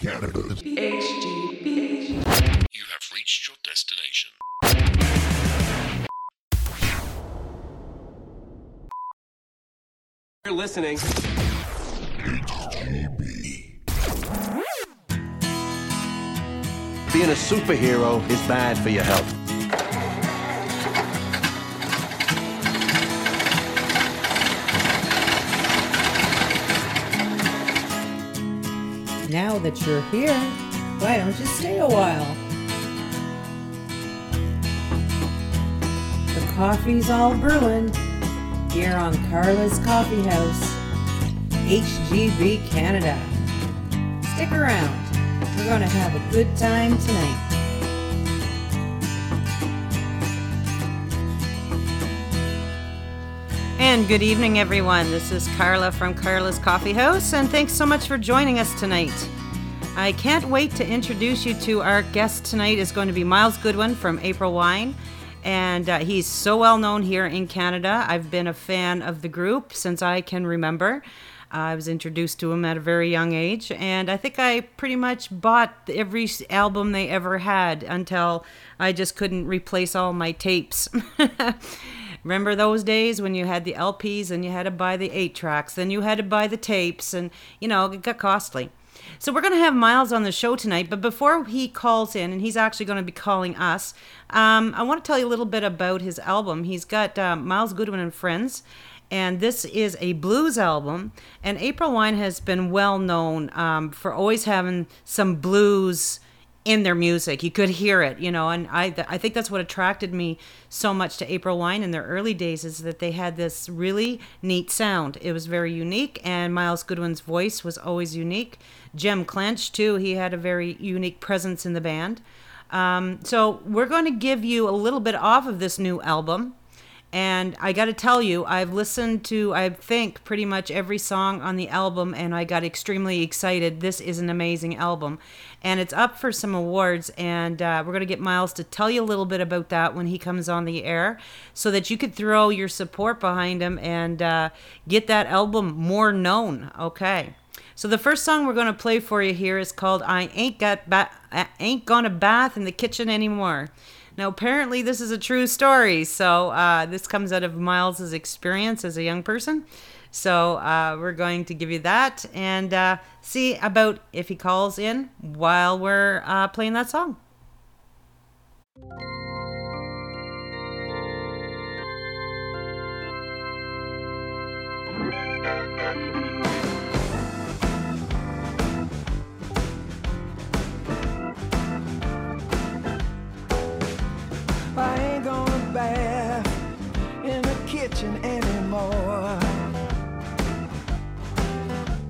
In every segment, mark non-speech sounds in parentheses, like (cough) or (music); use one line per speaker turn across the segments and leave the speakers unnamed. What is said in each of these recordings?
Canada.
HGB.
You have reached your destination.
You're listening.
Being a superhero is bad for your health.
Now that you're here, why don't you stay a while? The coffee's all brewing here on Carla's Coffee House, HGB Canada. Stick around, we're going to have a good time tonight.
And good evening, everyone. This is Carla from Carla's Coffee House, and thanks so much for joining us tonight. I can't wait to introduce you to our guest tonight. is going to be Myles Goodwyn from April Wine, and uh, he's so well known here in Canada. I've been a fan of the group since I can remember. I was introduced to him at a very young age, and I think I pretty much bought every album they ever had until I just couldn't replace all my tapes. (laughs) Remember those days when you had the LPs and you had to buy the eight tracks, then you had to buy the tapes, and you know, it got costly. So we're going to have Myles on the show tonight, but before he calls in, and he's actually going to be calling us, um, I want to tell you a little bit about his album. He's got uh, Myles Goodwyn and Friends, and this is a blues album. And April Wine has been well known um, for always having some blues in their music. You could hear it, you know, and I I think that's what attracted me so much to April Wine in their early days is that they had this really neat sound. It was very unique, and Myles Goodwyn's voice was always unique. Jim Clench too, he had a very unique presence in the band. Um, so we're going to give you a little bit off of this new album. And I got to tell you, I've listened to, I think, pretty much every song on the album, and I got extremely excited. This is an amazing album. And it's up for some awards, and uh, we're going to get Myles to tell you a little bit about that when he comes on the air so that you could throw your support behind him and uh, get that album more known. Okay. So the first song we're going to play for you here is called "I Ain't Got ba- I Ain't Gonna Bath in the Kitchen Anymore." Now, apparently, this is a true story. So uh, this comes out of Myles's experience as a young person. So uh, we're going to give you that and uh, see about if he calls in while we're uh, playing that song.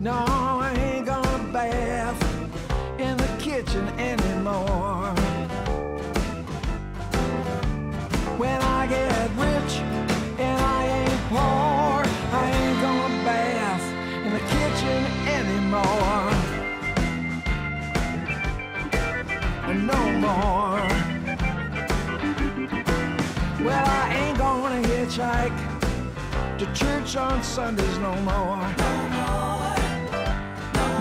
No, I ain't gonna bath in the kitchen anymore. When I get rich and I ain't poor, I ain't gonna bath in the kitchen anymore. No more. Well, I ain't gonna hitchhike to church on Sundays no more. No,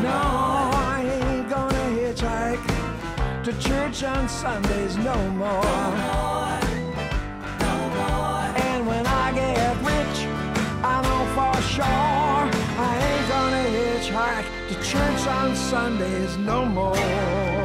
I ain't gonna hitchhike to church on Sundays no more. And when I get rich, I know for sure I ain't gonna hitchhike to church on Sundays no more.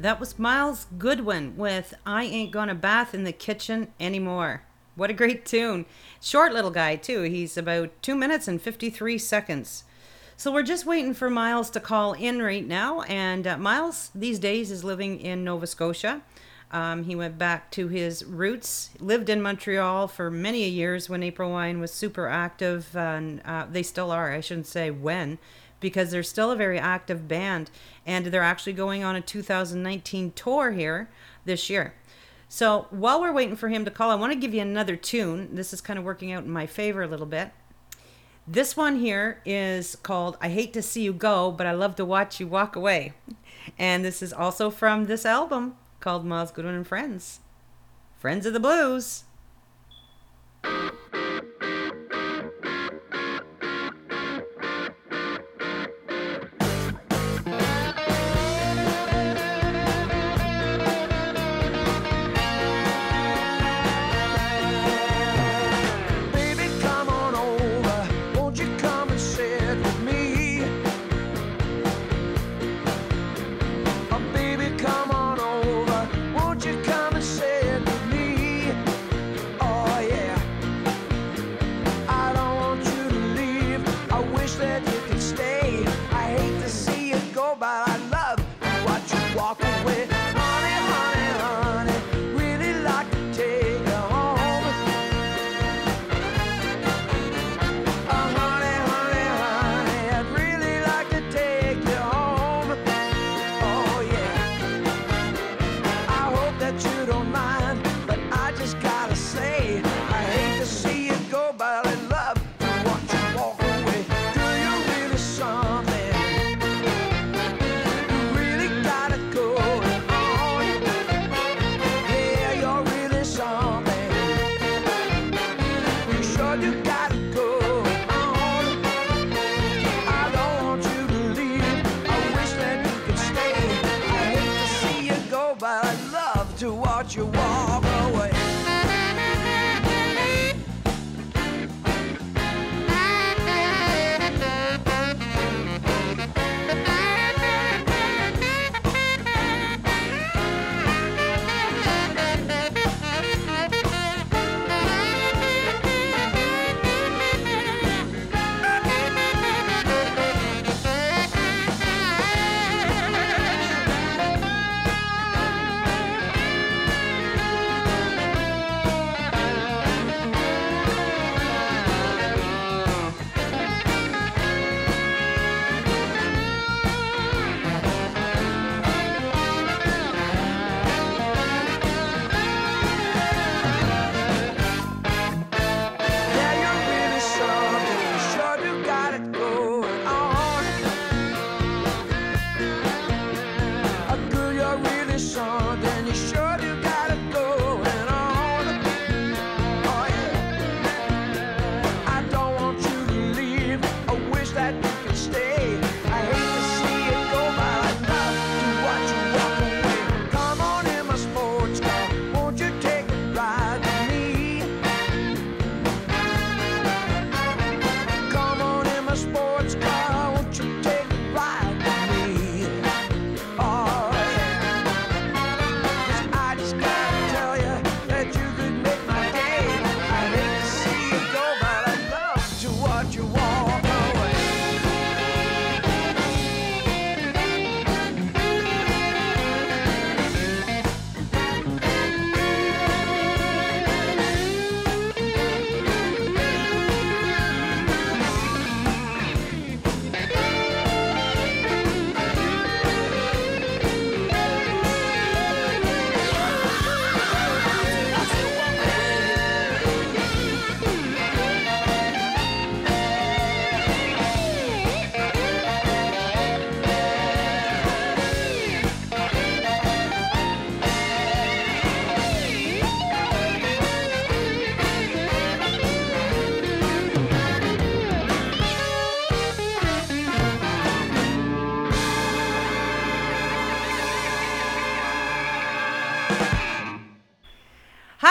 That was Myles Goodwyn with I Ain't Gonna Bath in the Kitchen Anymore. What a great tune. Short little guy, too. He's about 2 minutes and 53 seconds. So we're just waiting for Myles to call in right now. And uh, Myles, these days, is living in Nova Scotia. Um, he went back to his roots, lived in Montreal for many years when April Wine was super active. And uh, they still are, I shouldn't say when, because they're still a very active band. And they're actually going on a 2019 tour here this year. So while we're waiting for him to call, I want to give you another tune. This is kind of working out in my favor a little bit. This one here is called I Hate to See You Go, but I Love to Watch You Walk Away. And this is also from this album called Myles Goodwyn and Friends. Friends of the Blues.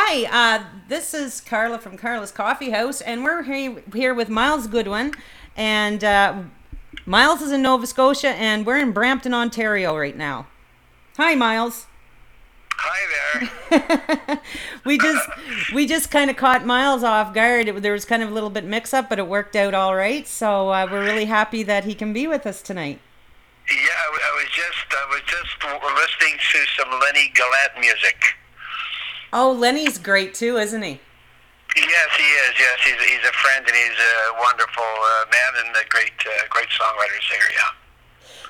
Hi, uh, this is Carla from Carla's Coffee House, and we're here, here with Myles Goodwyn. And uh, Myles is in Nova Scotia, and we're in Brampton, Ontario right now.
Hi, Myles.
Hi there. (laughs)
we just we just kind of caught Myles off guard. It, there was kind of a little bit mix up, but it worked out all right. So uh, we're really happy that he can be with us tonight.
Yeah, I was just I was just listening to some Lenny Gallant music.
Oh, Lenny's great too, isn't he?
Yes, he is. Yes, he's he's a friend and he's a wonderful uh, man and a great uh, great songwriter singer. Yeah.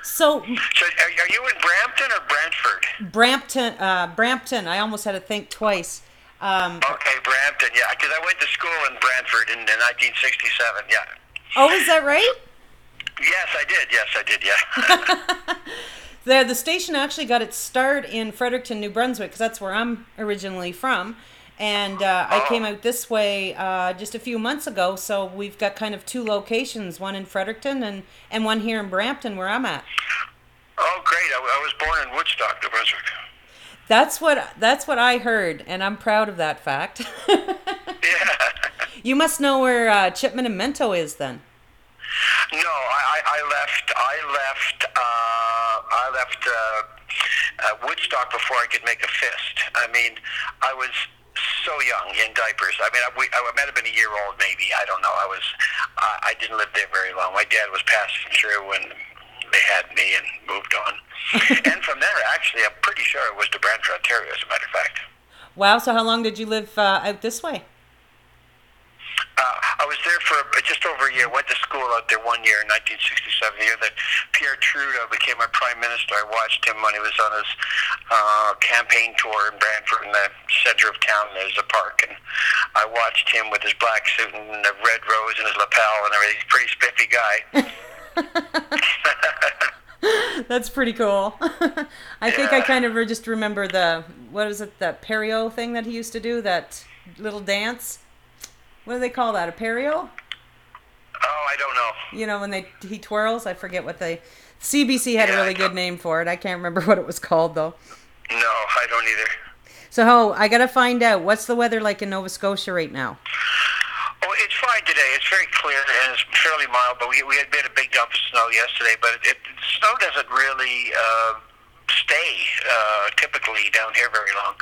So
So are, are you in Brampton or Brantford?
Brampton, uh, Brampton. I almost had to think twice. Um,
Okay, Brampton. Yeah, because I went to school in Brantford in, in 1967. Yeah.
oh, is that right?
Yes, I did. Yes, I did. Yeah. (laughs) (laughs)
The the station actually got its start in Fredericton, New Brunswick, because that's where I'm originally from. And uh, I came out this way uh, just a few months ago, so we've got kind of two locations, one in Fredericton and, and one here in Brampton, where I'm at.
oh, great. I was born in Woodstock, New Brunswick.
That's what that's what I heard, and I'm proud of that fact. (laughs)
Yeah. (laughs)
you must know where uh, Chipman and Minto is then.
No, I, I, I left. I left. Uh, I left uh, uh, Woodstock before I could make a fist. I mean, I was so young in diapers. I mean, I, we, I might have been a year old, maybe. I don't know. I was. I I didn't live there very long. My dad was passing through when they had me and moved on. (laughs) and from there, actually, I'm pretty sure it was to Brantford, Ontario, as a matter of fact.
Wow. So how long did you live uh, out this way?
Uh, I was there for just over a year. Went to school out there one year in 1967, the year that Pierre Trudeau became our prime minister. I watched him when he was on his uh, campaign tour in Brantford in the center of town. There's a park, and I watched him with his black suit and the red rose in his lapel and everything. He's a pretty spiffy guy. (laughs) (laughs)
That's pretty cool. (laughs) I think I kind of just remember the what is it that pirouette thing that he used to do that little dance. What do they call that? A pirouette?
oh, I don't know.
You know when they he twirls. I forget what they. CBC had a really good name for it. I can't remember (laughs) what it was called though.
No, I don't either.
So ho, I gotta find out what's the weather like in Nova Scotia right now.
Oh, it's fine today. It's very clear and it's fairly mild. But we we had made a big dump of snow yesterday. But it, it, snow doesn't really uh, stay uh, typically down here very long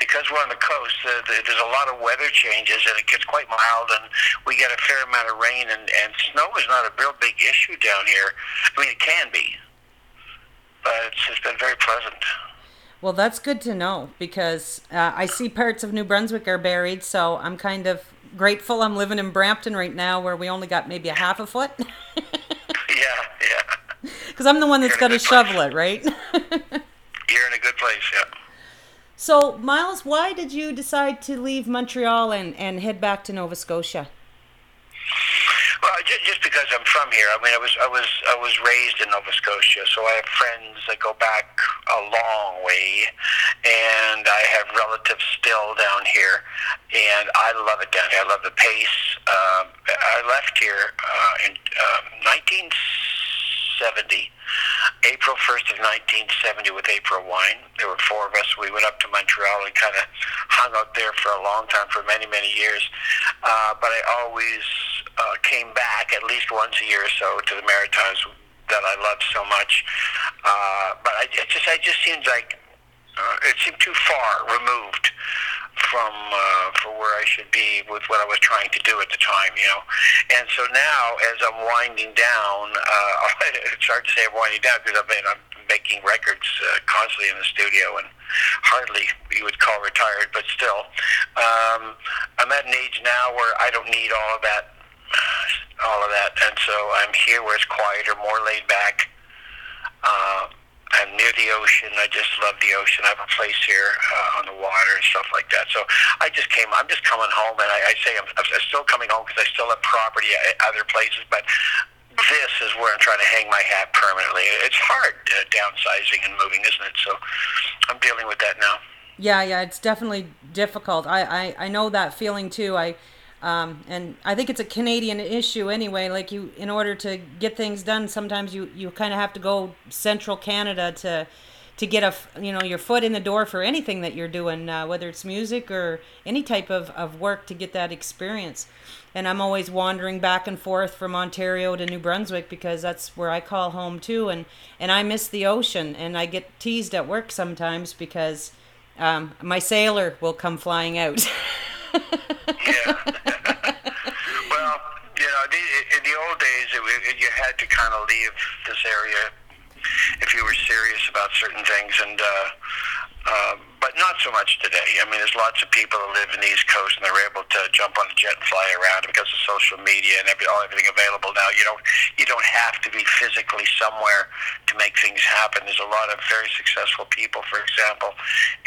because we're on the coast. Uh, th- there's a lot of weather changes and it gets quite mild, and we get a fair amount of rain. And, and snow is not a real big issue down here. I mean, it can be, but it's, it's been very pleasant.
Well, that's good to know because uh, I see parts of New Brunswick are buried, so I'm kind of grateful I'm living in Brampton right now where we only got maybe a half a foot. (laughs)
Yeah, yeah. (laughs)
Because I'm the one that's got to
place.
shovel it, right? (laughs)
You're in a good place. Yeah.
So, Myles, why did you decide to leave Montreal and, and head back to Nova Scotia?
Well, just, because I'm from here. I mean, I was I was I was raised in Nova Scotia, so I have friends that go back a long way, and I have relatives still down here, and I love it down here. I love the pace. Um, I left here uh, in um 1970. April 1st of 1970 with April Wine. There were four of us. We went up to Montreal and kind of hung out there for a long time, for many, many years. Uh, but I always uh, came back at least once a year or so to the Maritimes that I love so much. Uh, but I it just, it just seems like uh, it seemed too far removed from uh, for where I should be with what I was trying to do at the time, you know. And so now, as I'm winding down, uh, (laughs) it's hard to say I'm winding down because I mean I'm making records uh, constantly in the studio and hardly you would call retired, but still, um, I'm at an age now where I don't need all of that, all of that, and so I'm here where it's quieter, more laid back. Uh, I'm near the ocean. I just love the ocean. I have a place here uh, on the water and stuff like that. So I just came. I'm just coming home, and I, I say I'm, I'm still coming home because I still have property at other places, but this is where I'm trying to hang my hat permanently. It's hard uh, downsizing and moving, isn't it? So I'm dealing with that now.
Yeah, yeah, it's definitely difficult. I, I, I know that feeling too. I um, and I think it's a Canadian issue anyway. Like you, in order to get things done, sometimes you, you kind of have to go central Canada to to get a you know your foot in the door for anything that you're doing, uh, whether it's music or any type of, of work to get that experience. And I'm always wandering back and forth from Ontario to New Brunswick because that's where I call home too. And and I miss the ocean, and I get teased at work sometimes because um, my sailor will come flying out. (laughs)
Yeah. (laughs) well, you know, the, in the old days, it, wa- you had to kind of leave this area if you were serious about certain things, and uh, uh, but not so much today. I mean, there's lots of people that live in the East Coast, and they're able to jump on a jet and fly around because of social media and every, all everything available now. You don't you don't have to be physically somewhere to make things happen. There's a lot of very successful people, for example,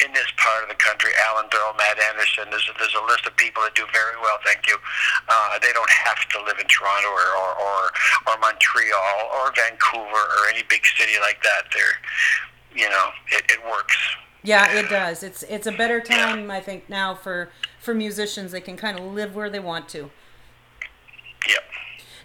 in this part of the country. Alan Bill, Matt Anderson. There's a, there's a list of people that do very well. Thank you. Uh, they don't have to live in Toronto or or, or or Montreal or Vancouver or any big city like that. They're you know, it, it works.
Yeah, it does. It's it's a better time I think now for for musicians. They can kind of live where they want to.
Yep.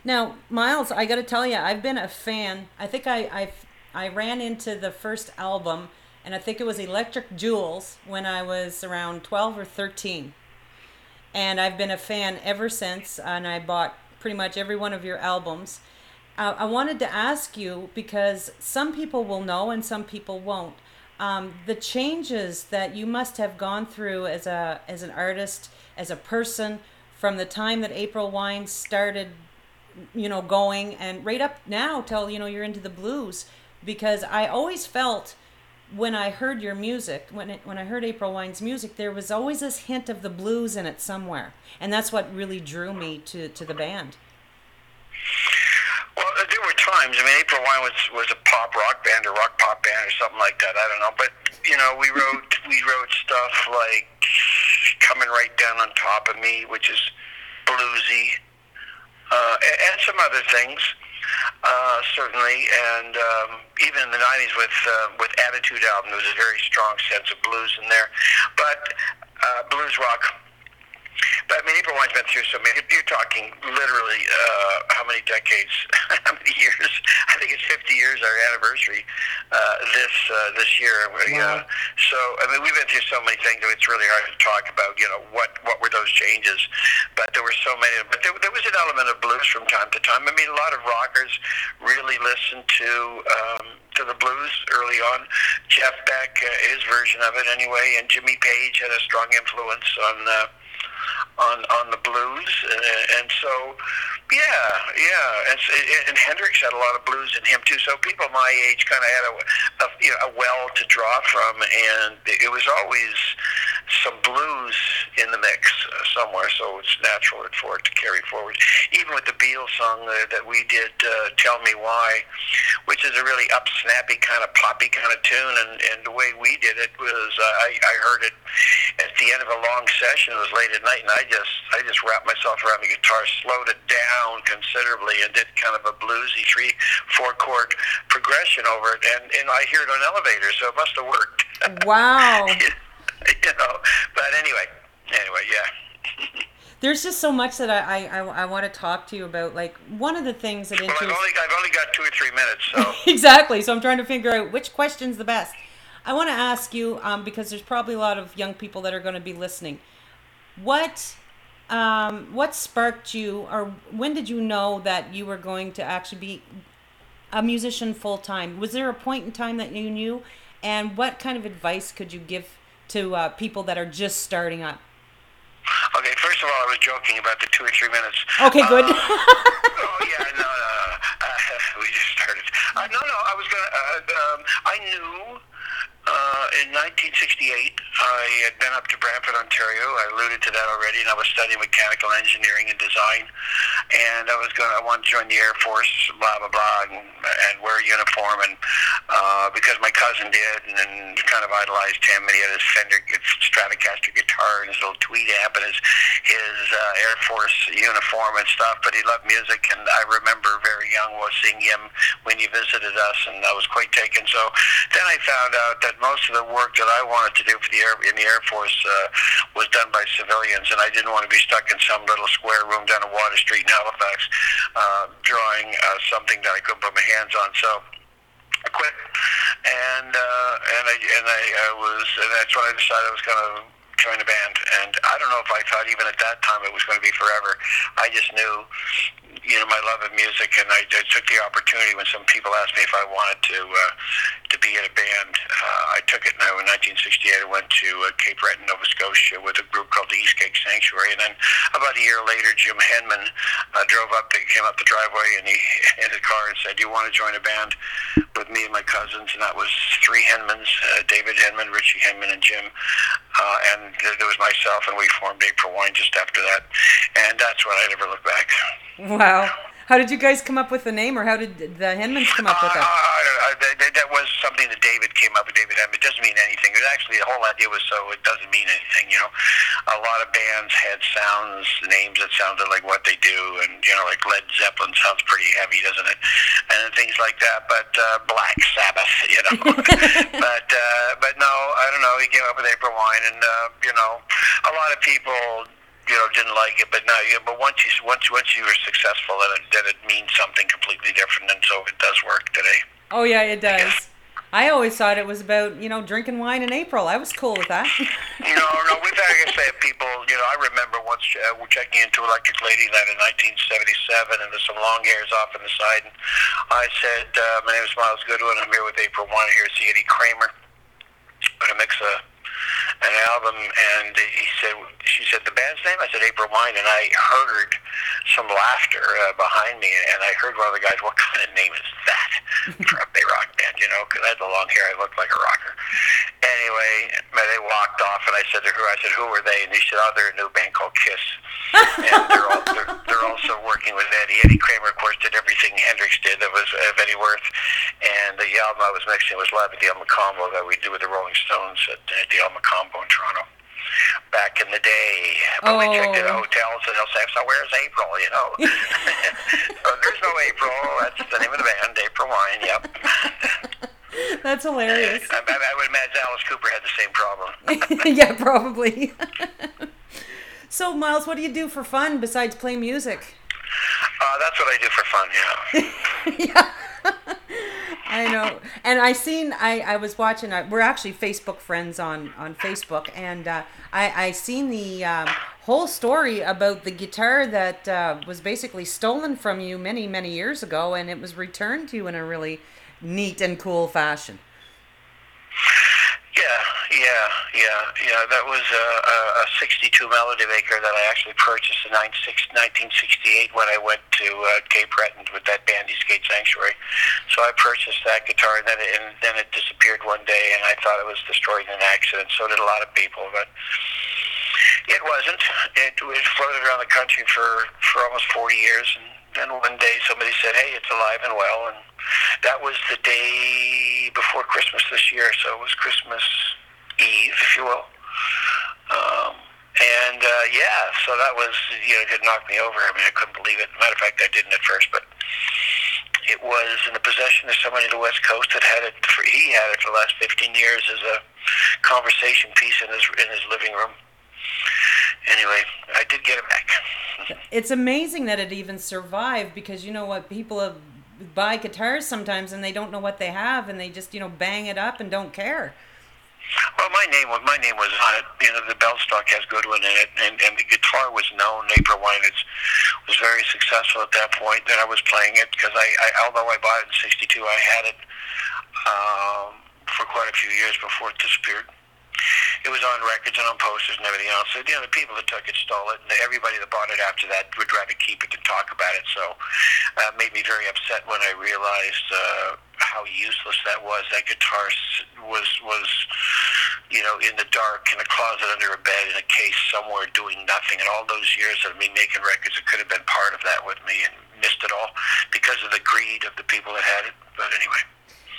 Now, Myles, I got to tell you, I've been a fan. I think I I I ran into the first album, and I think it was Electric Jewels when I was around twelve or thirteen, and I've been a fan ever since. And I bought pretty much every one of your albums. Uh, I wanted to ask you because some people will know and some people won't. Um, the changes that you must have gone through as a as an artist, as a person, from the time that April Wine started you know going and right up now till you know you're into the blues because I always felt when I heard your music when it, when I heard April Wine's music there was always this hint of the blues in it somewhere and that's what really drew me to to the band.
Well, there times. I mean, April Wine was was a pop rock band or rock pop band or something like that. I don't know, but you know, we wrote (laughs) we wrote stuff like "Coming Right Down on Top of Me," which is bluesy, uh, a- and some other things. Uh, certainly, and um, even in the '90s with uh, with Attitude album, there was a very strong sense of blues in there. But uh, blues rock but I mean, April Wine's been through so many. You're talking literally uh, how many decades, (laughs) how many years? I think it's 50 years our anniversary uh, this uh, this year. Yeah. So I mean, we've been through so many things. It's really hard to talk about. You know, what what were those changes? But there were so many. But there, there was an element of blues from time to time. I mean, a lot of rockers really listened to. Um, to the blues early on, Jeff Beck, uh, his version of it anyway, and Jimmy Page had a strong influence on uh, on on the blues, uh, and so yeah, yeah, and, and Hendrix had a lot of blues in him too. So people my age kind of had a, a you know a well to draw from, and it was always some blues in the mix uh, somewhere. So it's natural for it to carry forward. Even with the Beatles song uh, that we did, uh, "Tell Me Why," which is a really up snappy kind of poppy kind of tune, and and the way we did it was uh, I I heard it at the end of a long session. It was late at night, and I just I just wrapped myself around the guitar, slowed it down considerably, and did kind of a bluesy three four chord progression over it, and and I hear it on elevators, so it must have worked. (laughs)
Wow. (laughs)
you know, but anyway, anyway, yeah. (laughs)
There's just so much that I, I, I, I want to talk to you about. Like one of the things that
Well, I've only I've only got two or three minutes, so.
exactly. So I'm trying to figure out which question's the best. I want to ask you um, because there's probably a lot of young people that are going to be listening. What um, what sparked you, or when did you know that you were going to actually be a musician full time? Was there a point in time that you knew? And what kind of advice could you give to uh, people that are just starting up?
Okay, first of all, I was joking about the two or three minutes.
Okay, good.
Uh, (laughs) oh yeah, no, no, no. Uh, (laughs) we just started. Uh, no, no, I was gonna. Uh, um, I knew. Uh, in 1968, I had been up to Brantford, Ontario. I alluded to that already, and I was studying mechanical engineering and design. And I was going, I wanted to join the Air Force, blah blah blah, and, and wear a uniform. And uh, because my cousin did, and then kind of idolized him, and he had his Fender Stratocaster guitar and his little tweed amp and his his uh, Air Force uniform and stuff. But he loved music, and I remember very young was seeing him when he visited us, and I was quite taken. So then I found out that most of the work that I wanted to do for the air in the Air Force uh, was done by civilians, and I didn't want to be stuck in some little square room down on Water Street in Halifax, uh, drawing uh, something that I couldn't put my hands on. So I quit, and uh, and I and I, I was and that's when I decided I was going to join a band. And I don't know if I thought even at that time it was going to be forever. I just knew, you know, my love of music, and I, I took the opportunity when some people asked me if I wanted to uh, to be in a band. Uh, I took it. Now in 1968, I went to uh, Cape Breton, Nova Scotia, with a group called the Eastgate Sanctuary, and then about a year later, Jim Henman uh, drove up. He came up the driveway, and he (laughs) in his car and said, "Do you want to join a band with me and my cousins?" And that was three Henmans: uh, David Henman, Richie Henman, and Jim. Uh, and th- there was myself, and we formed April Wine just after that. And that's when I never looked back.
Wow. How did you guys come up with the name, or how did the Henmans come up with
Uh,
it?
I don't know. That, that, that was something that David came up with. David Henman. It doesn't mean anything. It actually the whole idea was so it doesn't mean anything. You know, a lot of bands had sounds, names that sounded like what they do, and you know, like Led Zeppelin sounds pretty heavy, doesn't it? And things like that. But uh, Black Sabbath, (laughs) you know. (laughs) but uh, but no, I don't know. He came up with April Wine, and uh, you know, a lot of people you know didn't like it, but now you but once you once once you were successful, then it, then it means something completely different, and so it does work today.
Oh yeah, it does. I always thought it was about you know drinking wine in April. I was cool with that. (laughs)
no, no, we've had I uh, people. You know, I remember once uh, we're checking into Electric Ladyland in 1977, and there's some long hairs off on the side, and I said, uh, "My name is Myles Goodwyn. I'm here with April Wine. Here to see Eddie Kramer. Going to mix a." An album, and he said, "She said the band's name." I said, "April Wine," and I heard some laughter uh, behind me, and I heard one of the guys, "What kind of name is that (laughs) for a Bay Rock band?" You know, because I had the long hair, I looked like a rocker. Anyway, they walked off, and I said to her, "I said, who are they?" And he said, "Oh, they're a new band called Kiss, and they're, all, they're, they're also working with Eddie. Eddie Kramer, of course, did everything Hendrix did that was of any worth, and the album I was mixing was live at the El Mocambo that we do with the Rolling Stones at, at the El Mocambo in Toronto." Back in the day, but we checked in
Oh.
hotels and they'll say, "So where's April?" You know, (laughs) so there's no April. That's the name of the band, April Wine. Yep. (laughs)
That's hilarious.
I, I, I would imagine Alice Cooper had the same problem. (laughs)
yeah, probably. so Myles, what do you do for fun besides play music?
Uh, that's what I do for fun. Yeah.
yeah. I know. And I seen I, I was watching uh, we're actually Facebook friends on on Facebook and uh, I I seen the um, whole story about the guitar that uh, was basically stolen from you many many years ago and it was returned to you in a really neat and cool fashion.
Yeah, yeah, yeah, yeah. That was a, a, a 62 Melody Maker that I actually purchased in 1968 when I went to uh, Cape Breton with that band, Skate Sanctuary. So I purchased that guitar, and then it, and then it disappeared one day, and I thought it was destroyed in an accident. So did a lot of people, but it wasn't. It, it floated around the country for for almost 40 years, and then one day somebody said, "Hey, it's alive and well," and that was the day before Christmas this year. So it was Christmas Eve, if you will. Um, and uh, yeah, so that was you know it knocked me over. I mean, I couldn't believe it. Matter of fact, I didn't at first, but it was in the possession of somebody on the West Coast that had it. For, he had it for the last 15 years as a conversation piece in his in his living room. Anyway, I did get it back.
It's amazing that it even survived because you know what people have, buy guitars sometimes and they don't know what they have and they just you know bang it up and don't care.
Well, my name was my name was on it. You know, the bell stock has Goodwyn in it, and, and the guitar was known. April Wine is, was very successful at that point that I was playing it because I, I, although I bought it in '62, I had it um, for quite a few years before it disappeared. It was on records and on posters and everything else. So, you know, the people that took it stole it, and everybody that bought it after that would rather keep it than talk about it. So, uh, made me very upset when I realized uh, how useless that was. That guitar was was, you know, in the dark in a closet under a bed in a case somewhere doing nothing. And all those years of me making records, it could have been part of that with me and missed it all because of the greed of the people that had it. But anyway,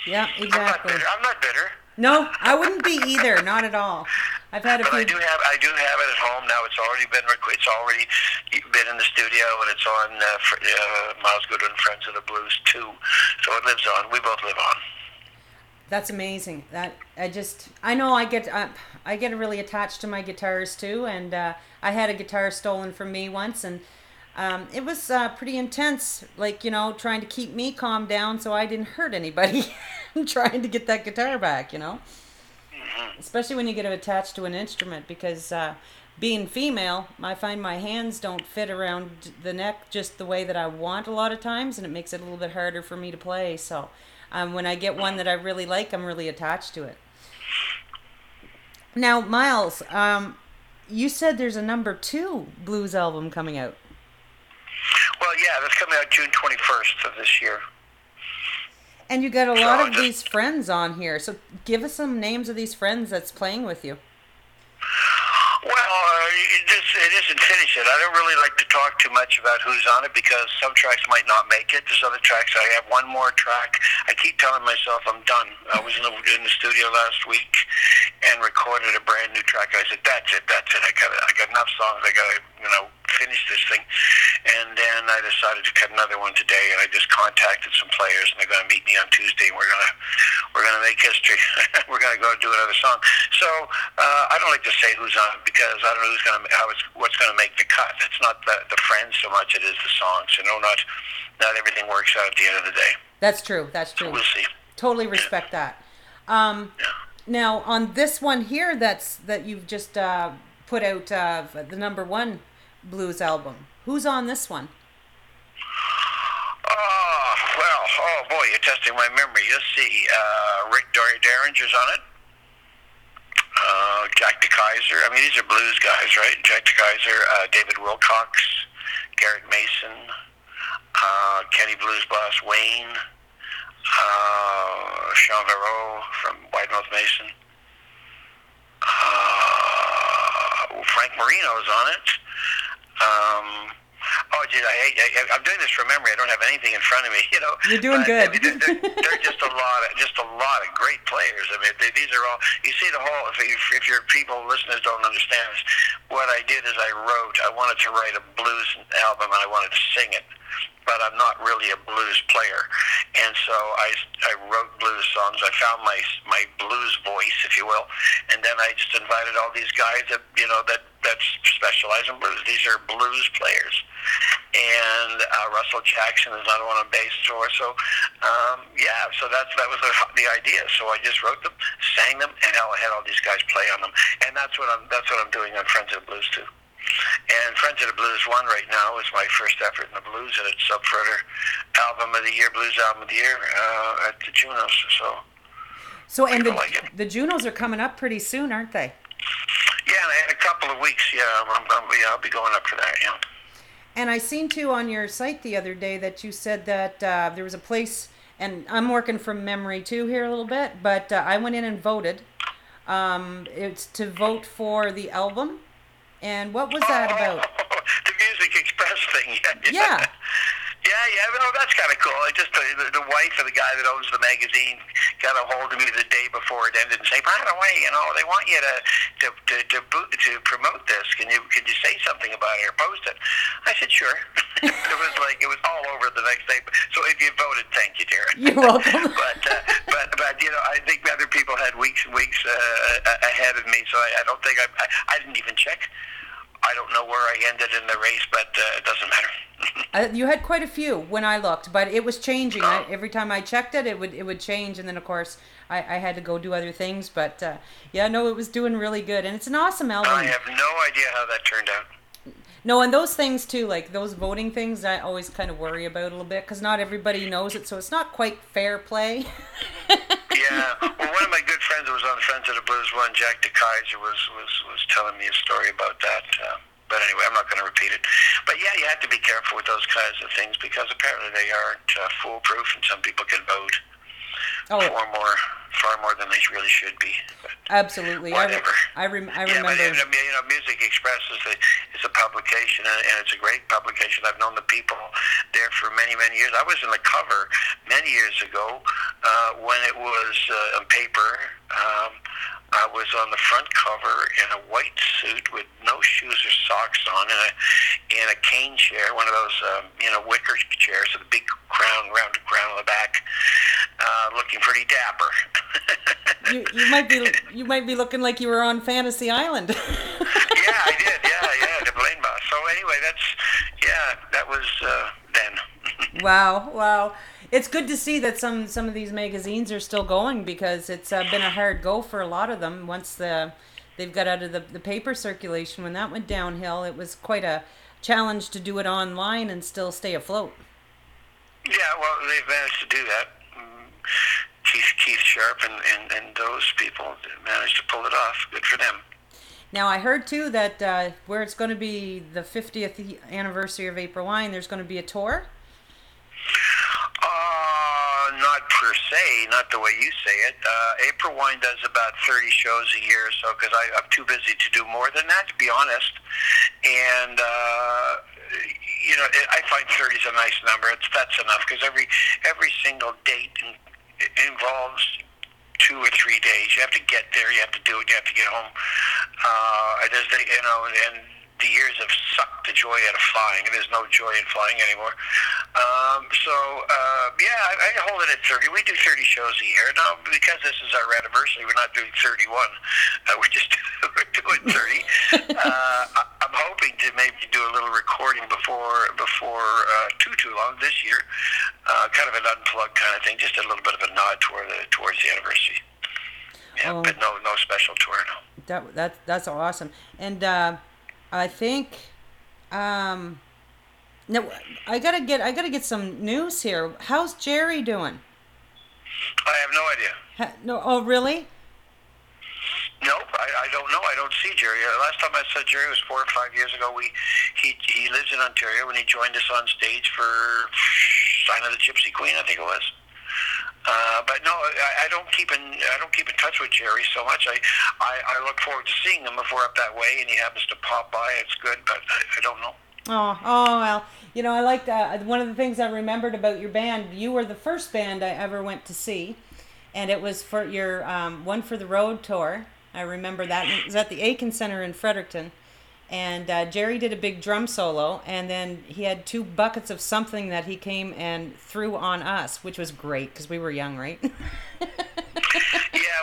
Yeah,
I'm not
exactly.
I'm not bitter.
No, I wouldn't be either. Not at all. I've had a
But I do have I do have it at home now. It's already been it's already been in the studio and it's on uh, for, uh, Myles Goodwyn Friends of the Blues too. So it lives on. We both live on.
That's amazing. That I just I know I get uh, I get really attached to my guitars too, and uh, I had a guitar stolen from me once, and Um, it was uh, pretty intense, like you know, trying to keep me calm down so I didn't hurt anybody. (laughs) trying to get that guitar back, you know. Especially when you get attached to an instrument, because uh, being female, I find my hands don't fit around the neck just the way that I want a lot of times, and it makes it a little bit harder for me to play. So, um, when I get one that I really like, I'm really attached to it. Now, Myles, um, you said there's a number two blues album coming out.
Well, yeah, that's coming out June 21st of this year.
And you got a lot of
just-
these friends on here. So give us some names of these friends that's playing with you.
Well, uh, it, just, it isn't finished yet. I don't really like to talk too much about who's on it because some tracks might not make it. There's other tracks. I have one more track. I keep telling myself I'm done. I was in the, in the studio last week and recorded a brand new track. I said, "That's it. That's it. I got I got enough songs. I got to you know finish this thing." And then I decided to cut another one today, and I just contacted some players, and they're going to meet me on Tuesday, and we're gonna we're gonna make history. (laughs) we're gonna go do another song. So uh, I don't like to say who's on because I don't know who's gonna how it's what's gonna make the cut. It's not the the friends so much; it is the songs. You know, not not everything works out at the end of the day.
That's true. That's true.
We'll see.
Totally respect that. Um, now on this one here, that's that you've just uh, put out uh, the number one blues album. Who's on this one?
Oh, well, oh boy, you're testing my memory. You'll see. Uh, Rick Dar- Derringer's on it. Uh, Jack de Keyzer. I mean, these are blues guys, right? Jack de Keyzer, uh, David Wilcox, Garrett Mason, uh, Kenny Blues Boss Wayne, uh, Shawn Verreault from Wide Mouth Mason. Uh, Frank Marino's on it. Um, oh, geez, I, I, I'm doing this from memory. I don't have anything in front of me. (laughs) You know.
You're doing
But, I
good.
mean, they're, they're, they're just a lot of just a lot of great players. I mean, they, these are all. You see the whole. If, if, if your people listeners don't understand this, what I did is I wrote. I wanted to write a blues album and I wanted to sing it but I'm not really a blues player. And so I, I wrote blues songs. I found my my blues voice, if you will, and then I just invited all these guys that you know that that specialize in blues. These are blues players, and uh, Russell Jackson is another one on bass tour. So um, yeah, so that's that was the, the idea. So I just wrote them, sang them, and I had all these guys play on them, and that's what I'm that's what I'm doing on Friends of Blues too. And Friends of the Blues One right now is my first effort in the blues, and it's up for album of the year, blues album of the year uh, at the Junos. So
So and the
like
the Junos are coming up pretty soon, aren't they?
yeah, in a couple of weeks, yeah, I'm, I'm, yeah, I'll be going up for that. Yeah.
And I seen too on your site the other day that you said that uh, there was a place, and I'm working from memory too here a little bit, but uh, I went in and voted. Um, it's to vote for the album. And what was that about? (laughs)
the Music Express thing.
Yeah.
Yeah, yeah, (laughs) no, that's kind of cool. I just uh, the, the wife of the guy that owns the magazine got a hold of me the day before it ended and say, by the way, you know, they want you to to to to, boot, to promote this. Can you could you say something about it or post it? I said, sure. (laughs) it was like it was all over the next day. So if you voted, thank you, Jared.
You're welcome. (laughs)
but uh, but but you know, I think other people had weeks and weeks uh, ahead of me, so I, I don't think I, I I didn't even check. I don't know where I ended in the race, but uh, it doesn't matter. (laughs)
Uh, you had quite a few when I looked, but it was changing. I, every time I checked it, it would it would change, and then of course I, I had to go do other things. But uh, yeah, no, it was doing really good, and it's an awesome album.
I have no idea how that turned out.
No, and those things too, like those voting things, I always kind of worry about a little bit because not everybody knows it, so it's not quite fair play. (laughs)
Yeah. Well, one of my good friends that was on Friends of the Blues one, Jack de Keyzer, was was was telling me a story about that. Uh, but anyway, I'm not going to repeat it. But yeah, you have to be careful with those kinds of things because apparently they aren't uh, foolproof, and some people can vote
oh,
far more, far more than they really should be. But,
absolutely. I, re-
Whatever.
I, rem- I
yeah, but
remember.
Mean, you know, Music Express is a, is a publication, and, it's a great publication. I've known the people there for many, many years. I was in the cover many years ago uh, when it was uh, on paper. Um, I was on the front cover in a white suit with no shoes or socks on, and a in a cane chair, one of those um, you know wicker chairs with a big crown, rounded crown on the back, uh, looking pretty dapper.
You, you might be you might be looking like you were on Fantasy Island. (laughs)
yeah, I did. Yeah, yeah, the Blaine boss. So anyway, that's yeah. That was uh, then. (laughs)
wow, wow. It's good to see that some some of these magazines are still going because it's uh, been a hard go for a lot of them once the they've got out of the, the paper circulation. When that went downhill, it was quite a challenge to do it online and still stay afloat.
Yeah, well, they've managed to do that. Keith, Keith Sharp and, and, and those people managed to pull it off. Good for them.
Now I heard too that uh, where it's going to be the 50th anniversary of April Wine, there's going to be a tour.
Uh, not per se, not the way you say it. Uh, April Wine does about 30 shows a year or so because I'm too busy to do more than that, to be honest. And, uh, you know, I find 30 is a nice number. It's, that's enough because every, every single date in, involves two or three days. You have to get there, you have to do it, you have to get home. Uh, there's the, you know, and the years have sucked the joy out of flying. There's no joy in flying anymore. Um, so uh, yeah, I, I hold it at 30. We do 30 shows a year now because this is our anniversary. We're not doing 31. Uh, we're just (laughs) we're doing 30. (laughs) uh, I'm hoping to maybe do a little recording before before uh, too too long this year. Uh, kind of an unplugged kind of thing, just a little bit of a nod toward the towards the anniversary. Yeah,
Oh.
but no no special tour no.
That that that's awesome. And uh, I think um, no, I gotta get I gotta get some news here. How's Jerry doing?
I have no idea.
Ha, no, oh really?
Nope, I, I don't know. I don't see Jerry. Uh, last time I saw Jerry was four or five years ago. We he he lives in Ontario and he joined us on stage for Sign of the Gypsy Queen, I think it was. Uh, but no, I, I don't keep in I don't keep in touch with Jerry so much. I, I I look forward to seeing him if we're up that way and he happens to pop by. It's good, but I, I don't know.
Oh, oh well. You know, I like that. One of the things I remembered about your band, you were the first band I ever went to see, and it was for your um, one for the road tour. I remember that was at the Aitken Center in Fredericton, and uh, Jerry did a big drum solo, and then he had two buckets of something that he came and threw on us, which was great because we were young, right? (laughs)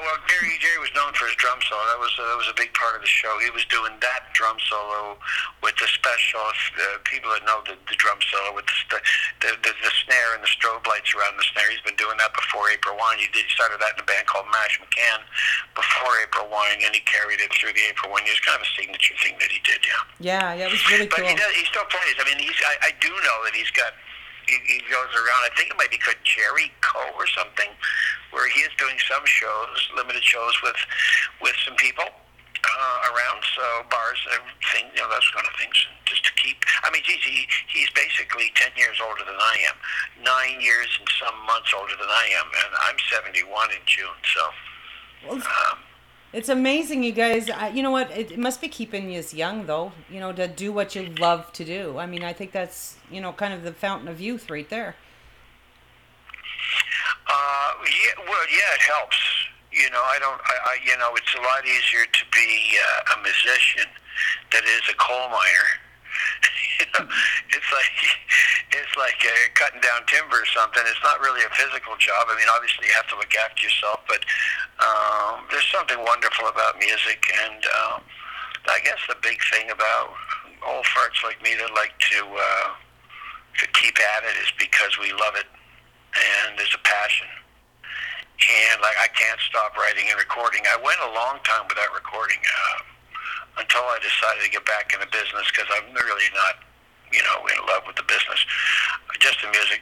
Well, Jerry Jerry was known for his drum solo. That was that was a big part of the show. He was doing that drum solo with the special uh, people that know the, the drum solo with the, the, the the snare and the strobe lights around the snare. He's been doing that before April Wine. He did he started that in a band called Mashmakhan before April Wine, and he carried it through the April Wine. It was kind of a signature thing that he did. Yeah.
yeah, yeah, it was really
But
cool.
he does. He still plays. I mean, he's. I, I do know that he's got. He, he goes around. I think it might be called Jerry Co. or something, where he is doing some shows, limited shows with, with some people uh, around. So bars and things, you know, those kind of things, just to keep. I mean, geez, he, he's basically ten years older than I am, nine years and some months older than I am, and I'm 71 in June. So. Um,
It's amazing, you guys. I, you know what? It, it must be keeping you as young, though. You know, to do what you love to do. I mean, I think that's you know kind of the fountain of youth right there.
Uh, yeah, well, yeah, it helps. You know, I don't, I, I you know, it's a lot easier to be uh, a musician than is a coal miner. (laughs) it's like it's like uh, cutting down timber or something. It's not really a physical job. I mean, obviously you have to look after yourself, but um, there's something wonderful about music, and um, I guess the big thing about old farts like me that like to uh, to keep at it is because we love it and there's a passion. And like I can't stop writing and recording. I went a long time without recording uh, until I decided to get back in the business because I'm really not, you know, in love with the business, just the music.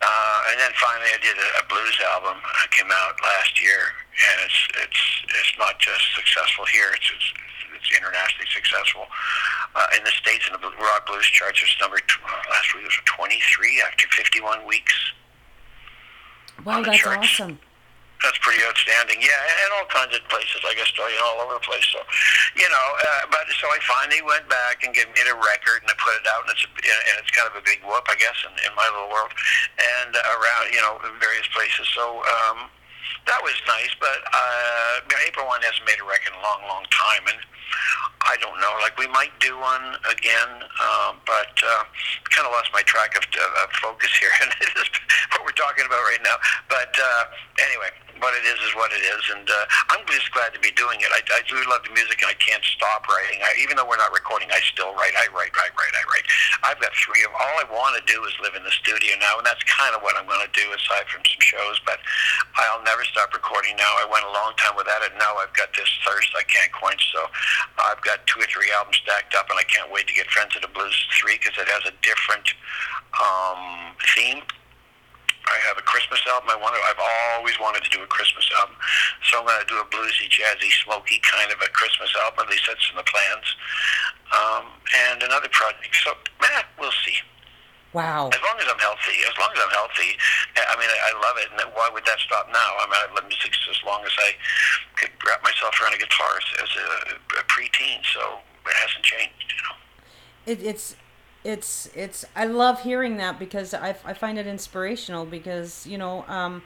Uh, and then finally, I did a, a blues album. It came out last year, and it's it's it's not just successful here; it's it's, it's internationally successful. Uh, in the states, in the rock blues charts, it's number t- uh, last week was 23 after 51 weeks.
Wow, that's
charts.
awesome.
That's pretty outstanding. Yeah, and all kinds of places like Australia, all over the place. So, you know, uh, but so I finally went back and made a record and I put it out, and it's a, and it's kind of a big whoop, I guess, in, in my little world, and around you know various places. So um, that was nice. But uh, April Wine hasn't made a record in a long, long time, and I don't know. Like we might do one again, uh, but uh, kind of lost my track of, of focus here, (laughs) and it is what we're talking about right now. But uh, anyway, what it is is what it is, and uh, I'm just glad to be doing it. I, I do love the music, and I can't stop writing. I, even though we're not recording, I still write. I write, write, write, I write. I've got three of. All I want to do is live in the studio now, and that's kind of what I'm going to do, aside from some shows. But I'll never stop recording now. I went a long time without it. Now I've got this thirst I can't quench. So I've got two or three albums stacked up, and I can't wait to get Friends of the Blues three because it has a different um, theme. I have a Christmas album. I want to. I've always wanted to do a Christmas album, so I'm going to do a bluesy, jazzy, smoky kind of a Christmas album. At least that's in the plans. Um, and another project. So, eh, we'll see.
Wow.
As long as I'm healthy, as long as I'm healthy, I mean, I, I love it. And why would that stop now? I mean, I love music as long as I could wrap myself around a guitar as, as a, a preteen. So it hasn't changed, you know.
it, it's it's it's i love hearing that because I, I find it inspirational because you know um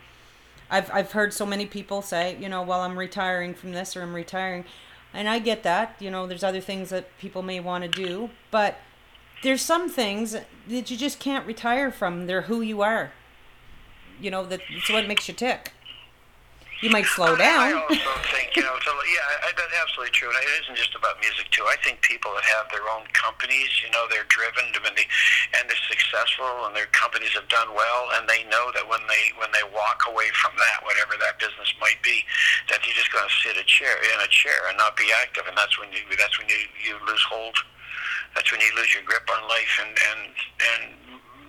i've i've heard so many people say you know well i'm retiring from this or i'm retiring. And i get that you know there's other things that people may want to do but there's some things that you just can't retire from. They're who you are. You know that it's what makes you tick you might slow down.
I also think, you know, so, yeah, I, that's absolutely true. And it isn't just about music, too. I think people that have their own companies, you know, they're driven and, they, and they're successful and their companies have done well and they know that when they when they walk away from that, whatever that business might be, that you're just going to sit a chair in a chair and not be active. And that's when you that's when you, you lose hold. That's when you lose your grip on life. And, and, and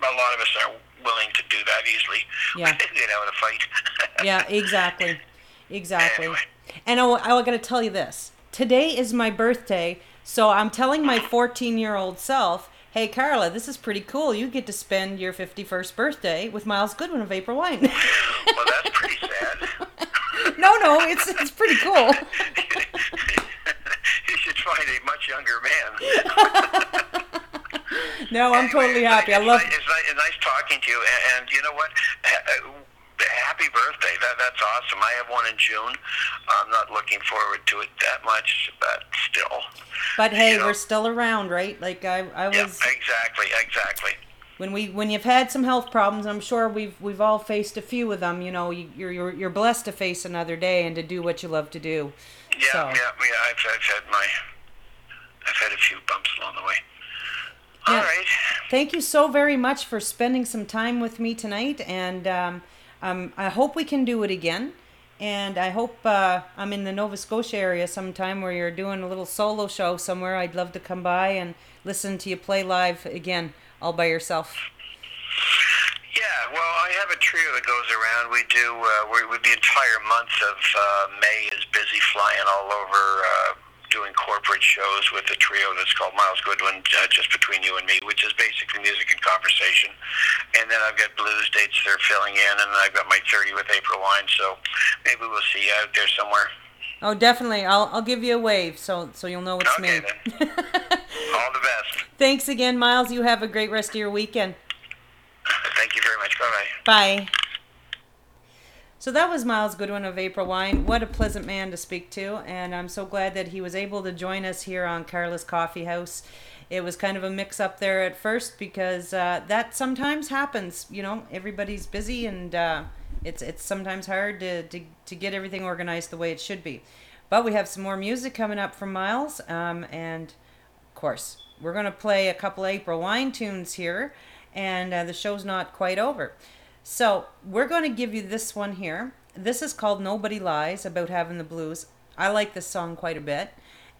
a lot of us are willing to do that easily.
Yeah. (laughs)
Get out of a fight. (laughs)
yeah exactly exactly
Anyway.
and I, I gotta tell you this today is my birthday so i'm telling my 14 year old self hey carla this is pretty cool you get to spend your 51st birthday with myles goodwyn of april wine (laughs)
well, that's pretty sad.
no no it's it's pretty cool
you should find a much younger man. (laughs)
no i'm totally happy i love
it's, nice, it's nice talking to you, and, and you know what? Uh, Happy birthday! That that's awesome. I have one in June. I'm not looking forward to it that much, but still.
but hey
you know.
we're still around right like i i was
Yeah, exactly, exactly.
when we when you've had some health problems i'm sure we've we've all faced a few of them you know you, you're, you're you're blessed to face another day and to do what you love to do
Yeah,
so
yeah, yeah. I've, I've had my, I've had a few bumps along the way. All right.
thank you so very much for spending some time with me tonight and um, um, i hope we can do it again and i hope uh, i'm in the nova scotia area sometime where you're doing a little solo show somewhere i'd love to come by and listen to you play live again all by yourself
Yeah, well, I have a trio that goes around. We do, uh, we, we, the entire month of uh, May is busy flying all over, uh, doing corporate shows with a trio that's called Myles Goodwyn, uh, just between you and me, which is basically music and conversation. And then I've got blues dates they're filling in, and I've got my 30 with April Wine, so maybe we'll see you out there somewhere.
oh definitely i'll, I'll give you a wave so so you'll know it's
Okay,
me
then. (laughs) All the best.
thanks again myles you have a great rest of your weekend
Thank you very much. Bye-bye.
Bye. So that was Myles Goodwyn of April Wine. What a pleasant man to speak to, and I'm so glad that he was able to join us here on Carla's Coffee House. It was kind of a mix up there at first because uh, that sometimes happens. You know, everybody's busy, and uh, it's it's sometimes hard to, to to get everything organized the way it should be. But we have some more music coming up from Miles, um, and of course, we're going to play a couple April Wine tunes here, and uh, the show's not quite over. So, we're going to give you this one here. This is called Nobody Lies about having the blues. I like this song quite a bit.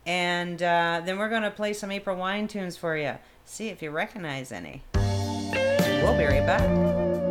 And uh, then we're going to play some April Wine tunes for you. See if you recognize any. We'll be right back.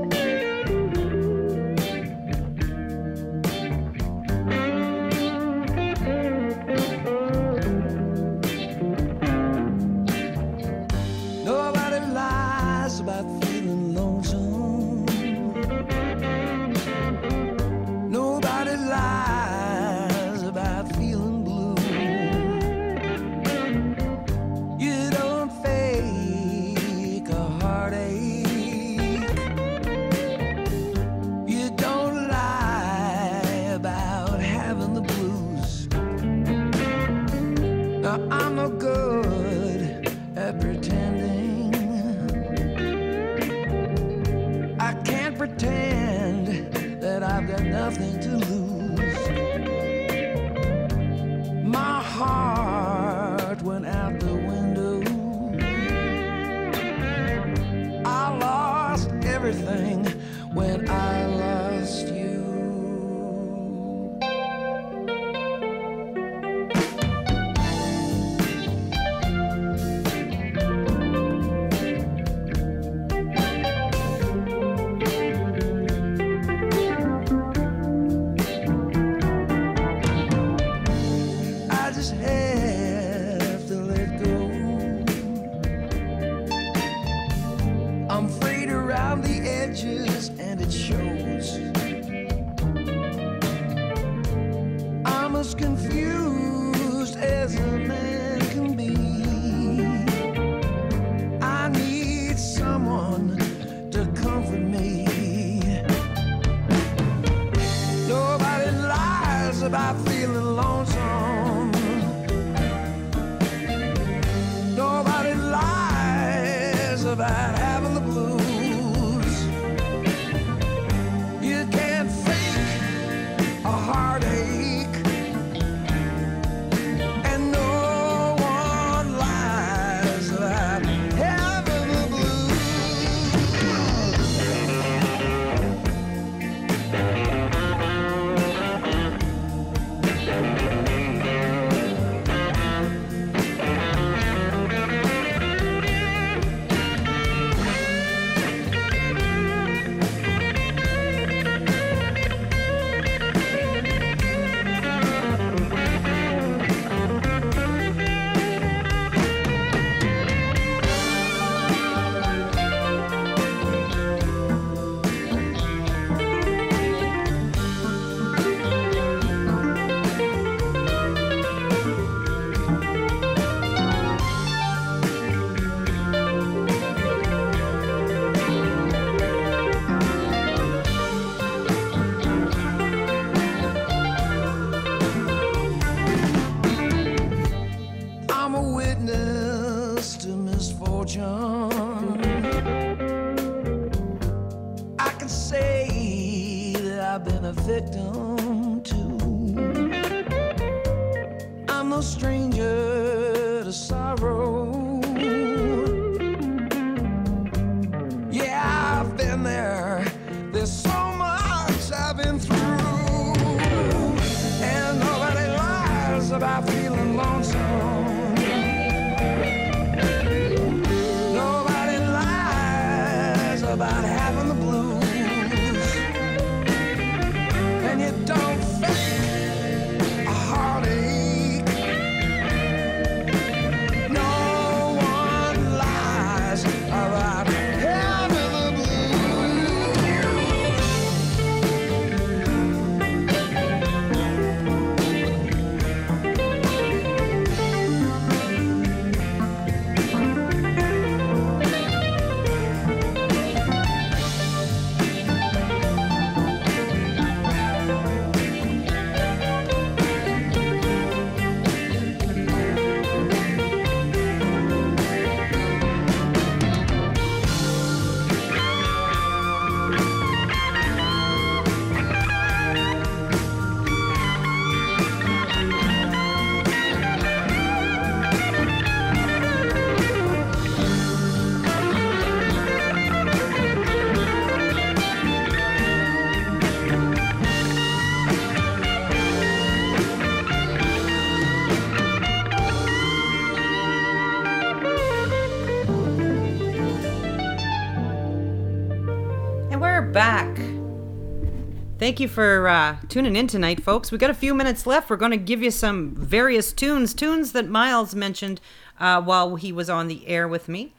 Thank you for uh, tuning in tonight, folks. We got a few minutes left. We're going to give you some various tunes, tunes that Myles mentioned uh, while he was on the air with me.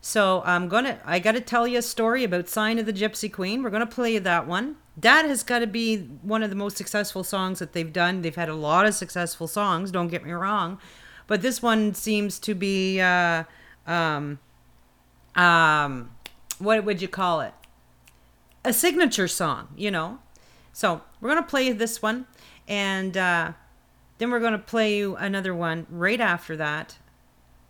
So I'm gonna, I got to tell you a story about "Sign of the Gypsy Queen." We're gonna play that one. That has got to be one of the most successful songs that they've done. They've had a lot of successful songs. Don't get me wrong, but this one seems to be, uh, um, um, what would you call it? a signature song, you know. So we're gonna play this one, and uh, then we're gonna play you another one right after that,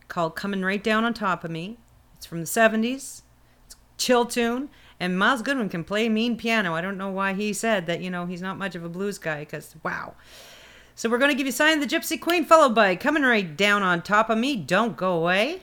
called "Coming Right Down on Top of Me." It's from the '70s. It's chill tune, and Myles Goodwyn can play mean piano. I don't know why he said that. You know, he's not much of a blues guy, because wow. So we're gonna give you "Sign the Gypsy Queen," followed by "Coming Right Down on Top of Me." Don't go away.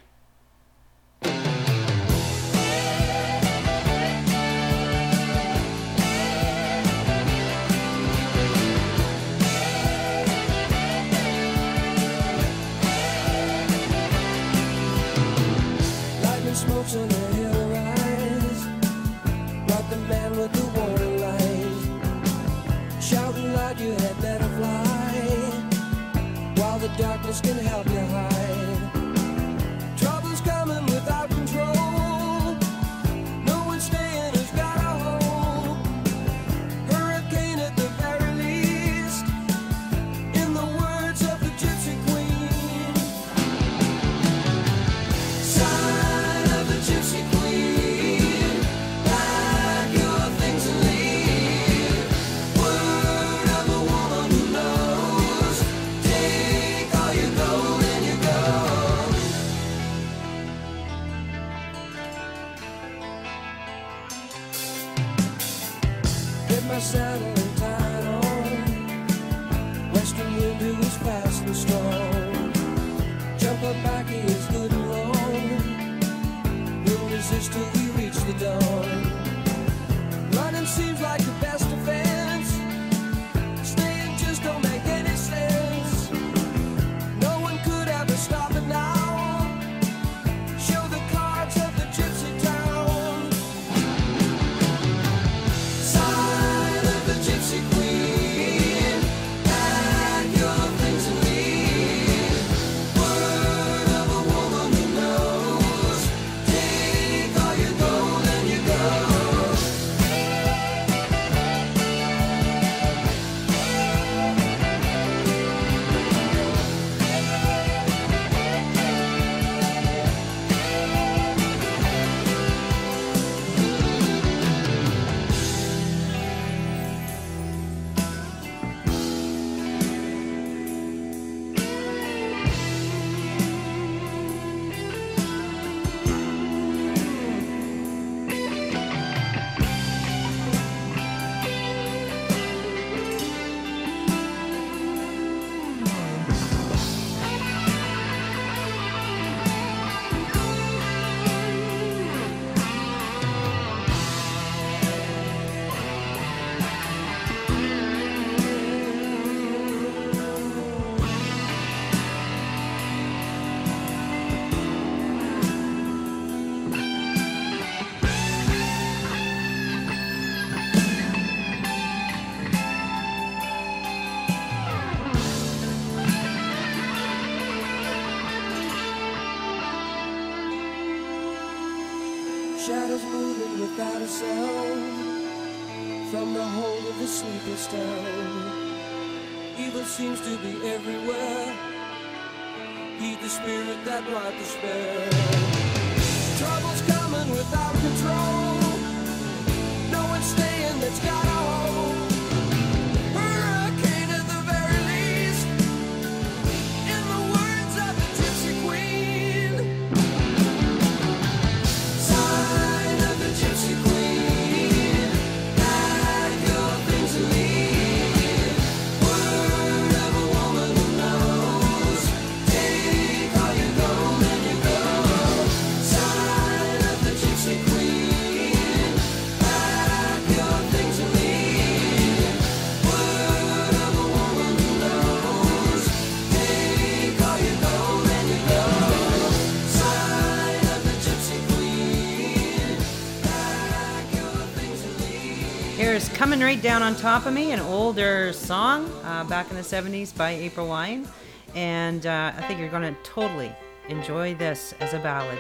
Coming
Right Down on Top of Me, an older song uh, back in the 70s by April Wine. And uh, I think you're going to totally enjoy this as a ballad.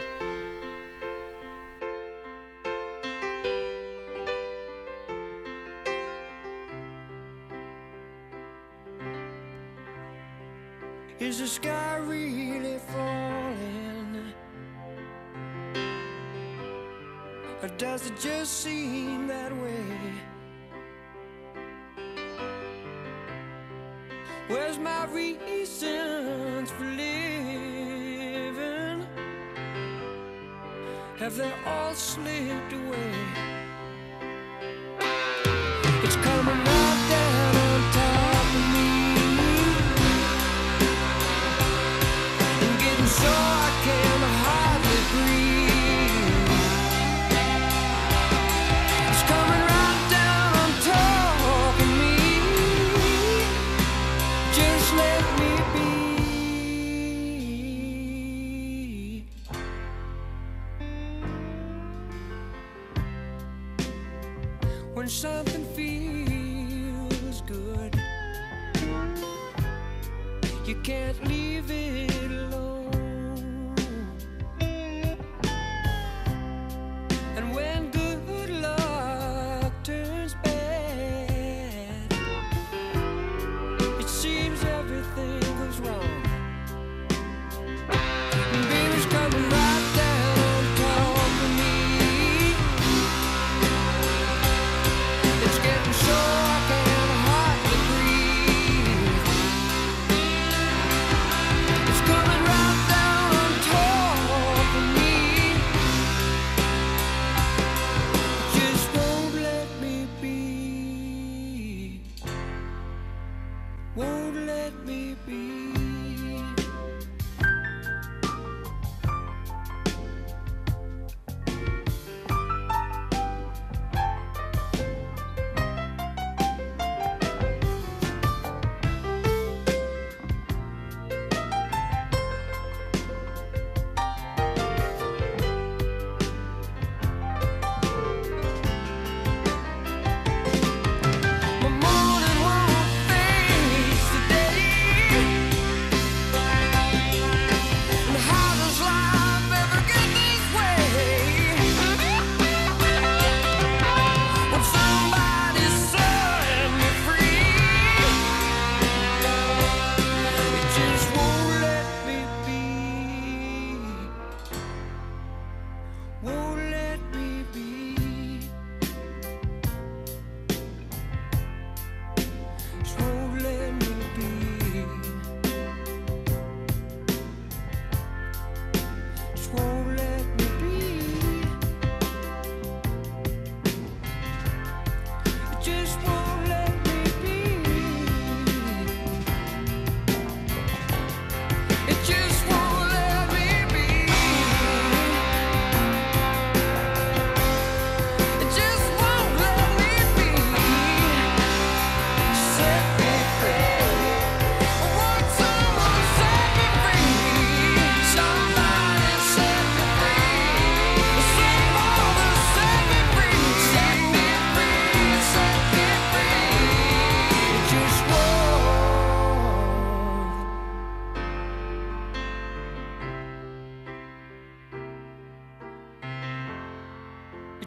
Is the sky really falling? Or does it just seem that way? Where's my reasons for living? Have they all slipped away?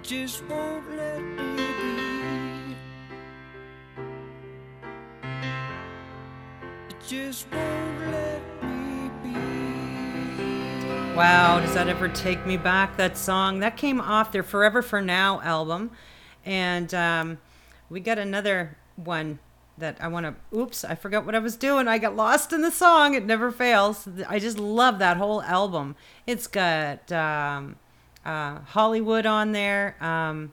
Just won't let me be. It just won't let me be.
Wow, does that ever take me back? That song that came off their Forever for Now album, and um, we got another one that I want to. Oops, I forgot what I was doing. I got lost in the song. It never fails. I just love that whole album. It's got um, uh, Hollywood on there. Um,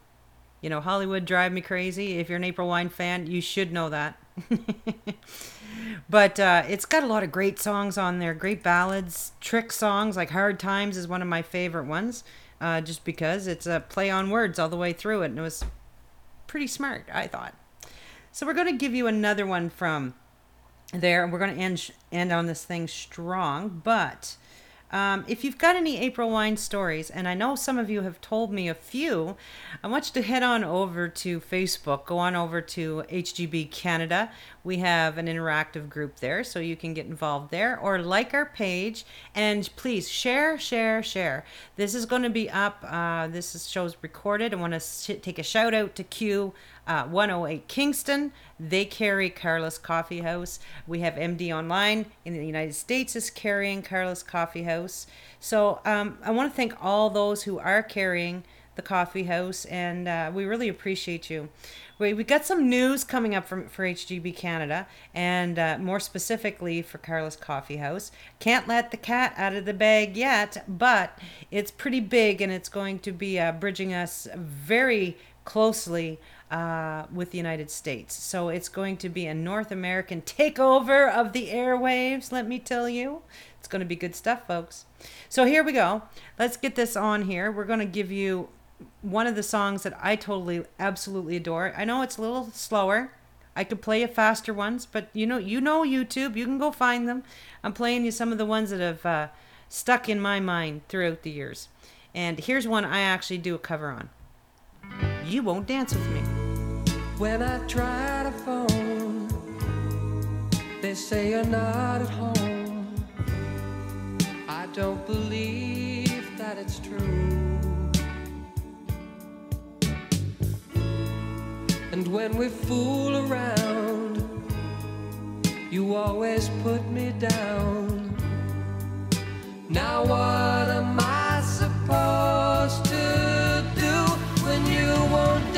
you know, Hollywood drive me crazy. If you're an April Wine fan, you should know that. (laughs) but uh, it's got a lot of great songs on there, great ballads, trick songs like "Hard Times" is one of my favorite ones, uh, just because it's a play on words all the way through it, and it was pretty smart, I thought. So we're going to give you another one from there, and we're going to end end on this thing strong. But um, if you've got any April wine stories, and I know some of you have told me a few, I want you to head on over to Facebook. Go on over to HGB Canada. We have an interactive group there, so you can get involved there, or like our page, and please share, share, share. This is going to be up. Uh, this is, show's recorded. I want to sh- take a shout out to Q. Uh, 108 Kingston. They carry Carla's Coffee House. We have MD Online in the United States is carrying Carla's Coffee House. So um, I want to thank all those who are carrying the coffee house, and uh, we really appreciate you. We, we got some news coming up from for HGB Canada, and uh, more specifically for Carla's Coffee House. Can't let the cat out of the bag yet, but it's pretty big, and it's going to be uh, bridging us very closely uh, with the United States. So it's going to be a North American takeover of the airwaves, let me tell you. It's going to be good stuff, folks. So here we go. Let's get this on here. We're going to give you one of the songs that I totally, absolutely adore. I know it's a little slower. I could play you faster ones, but you know, you know YouTube. You can go find them. I'm playing you some of the ones that have uh, stuck in my mind throughout the years. And here's one I actually do a cover on. You won't dance with me.
When I try to phone, they say you're not at home. I don't believe that it's true. And when we fool around, you always put me down. Now what am I won't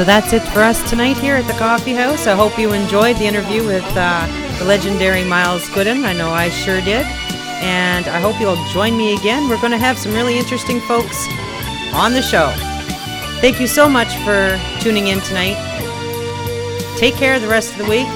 So that's it for us tonight here at the Coffee House. I hope you enjoyed the interview with uh, the legendary Myles Goodwyn. I know I sure did. And I hope you'll join me again. We're going to have some really interesting folks on the show. Thank you so much for tuning in tonight. Take care of the rest of the week